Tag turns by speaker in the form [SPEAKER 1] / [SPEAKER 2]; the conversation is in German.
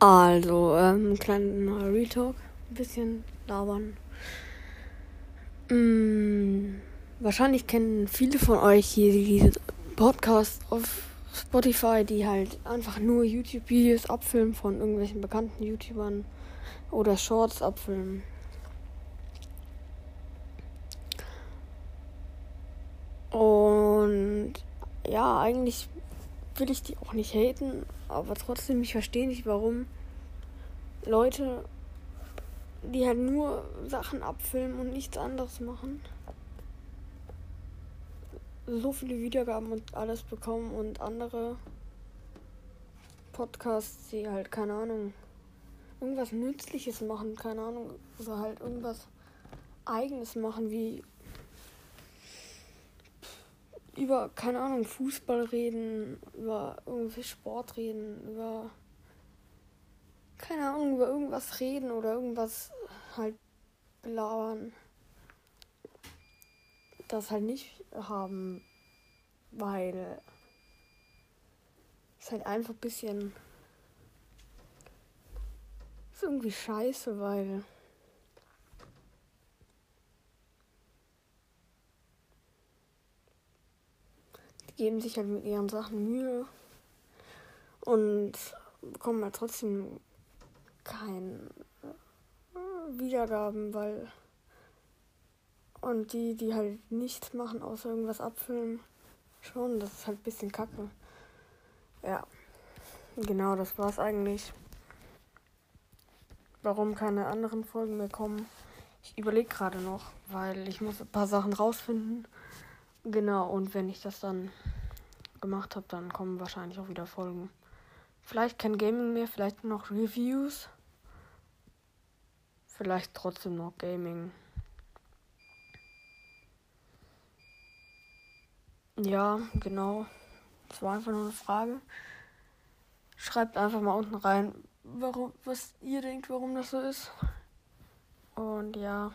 [SPEAKER 1] Also, ähm, kleiner Retalk, ein bisschen labern. Mm, wahrscheinlich kennen viele von euch hier diese Podcasts auf Spotify, die halt einfach nur YouTube-Videos abfilmen von irgendwelchen bekannten YouTubern oder Shorts abfilmen. Und ja, eigentlich will ich die auch nicht haten, aber trotzdem, ich verstehe nicht, warum Leute, die halt nur Sachen abfilmen und nichts anderes machen, so viele Wiedergaben und alles bekommen und andere Podcasts, die halt, keine Ahnung, irgendwas Nützliches machen, keine Ahnung, oder halt irgendwas Eigenes machen, wie über, keine Ahnung, Fußball reden, über irgendwie Sport reden, über, keine Ahnung, über irgendwas reden oder irgendwas halt belabern. Das halt nicht haben, weil es halt einfach ein bisschen ist irgendwie scheiße, weil geben sich halt mit ihren Sachen Mühe und bekommen halt trotzdem keine äh, Wiedergaben, weil und die, die halt nichts machen, außer irgendwas abfilmen, schon, das ist halt ein bisschen kacke. Ja, genau, das war's eigentlich. Warum keine anderen Folgen mehr kommen? Ich überlege gerade noch, weil ich muss ein paar Sachen rausfinden. Genau, und wenn ich das dann gemacht habe, dann kommen wahrscheinlich auch wieder Folgen. Vielleicht kein Gaming mehr, vielleicht noch Reviews. Vielleicht trotzdem noch Gaming. Ja, genau. Das war einfach nur eine Frage. Schreibt einfach mal unten rein, warum, was ihr denkt, warum das so ist. Und ja.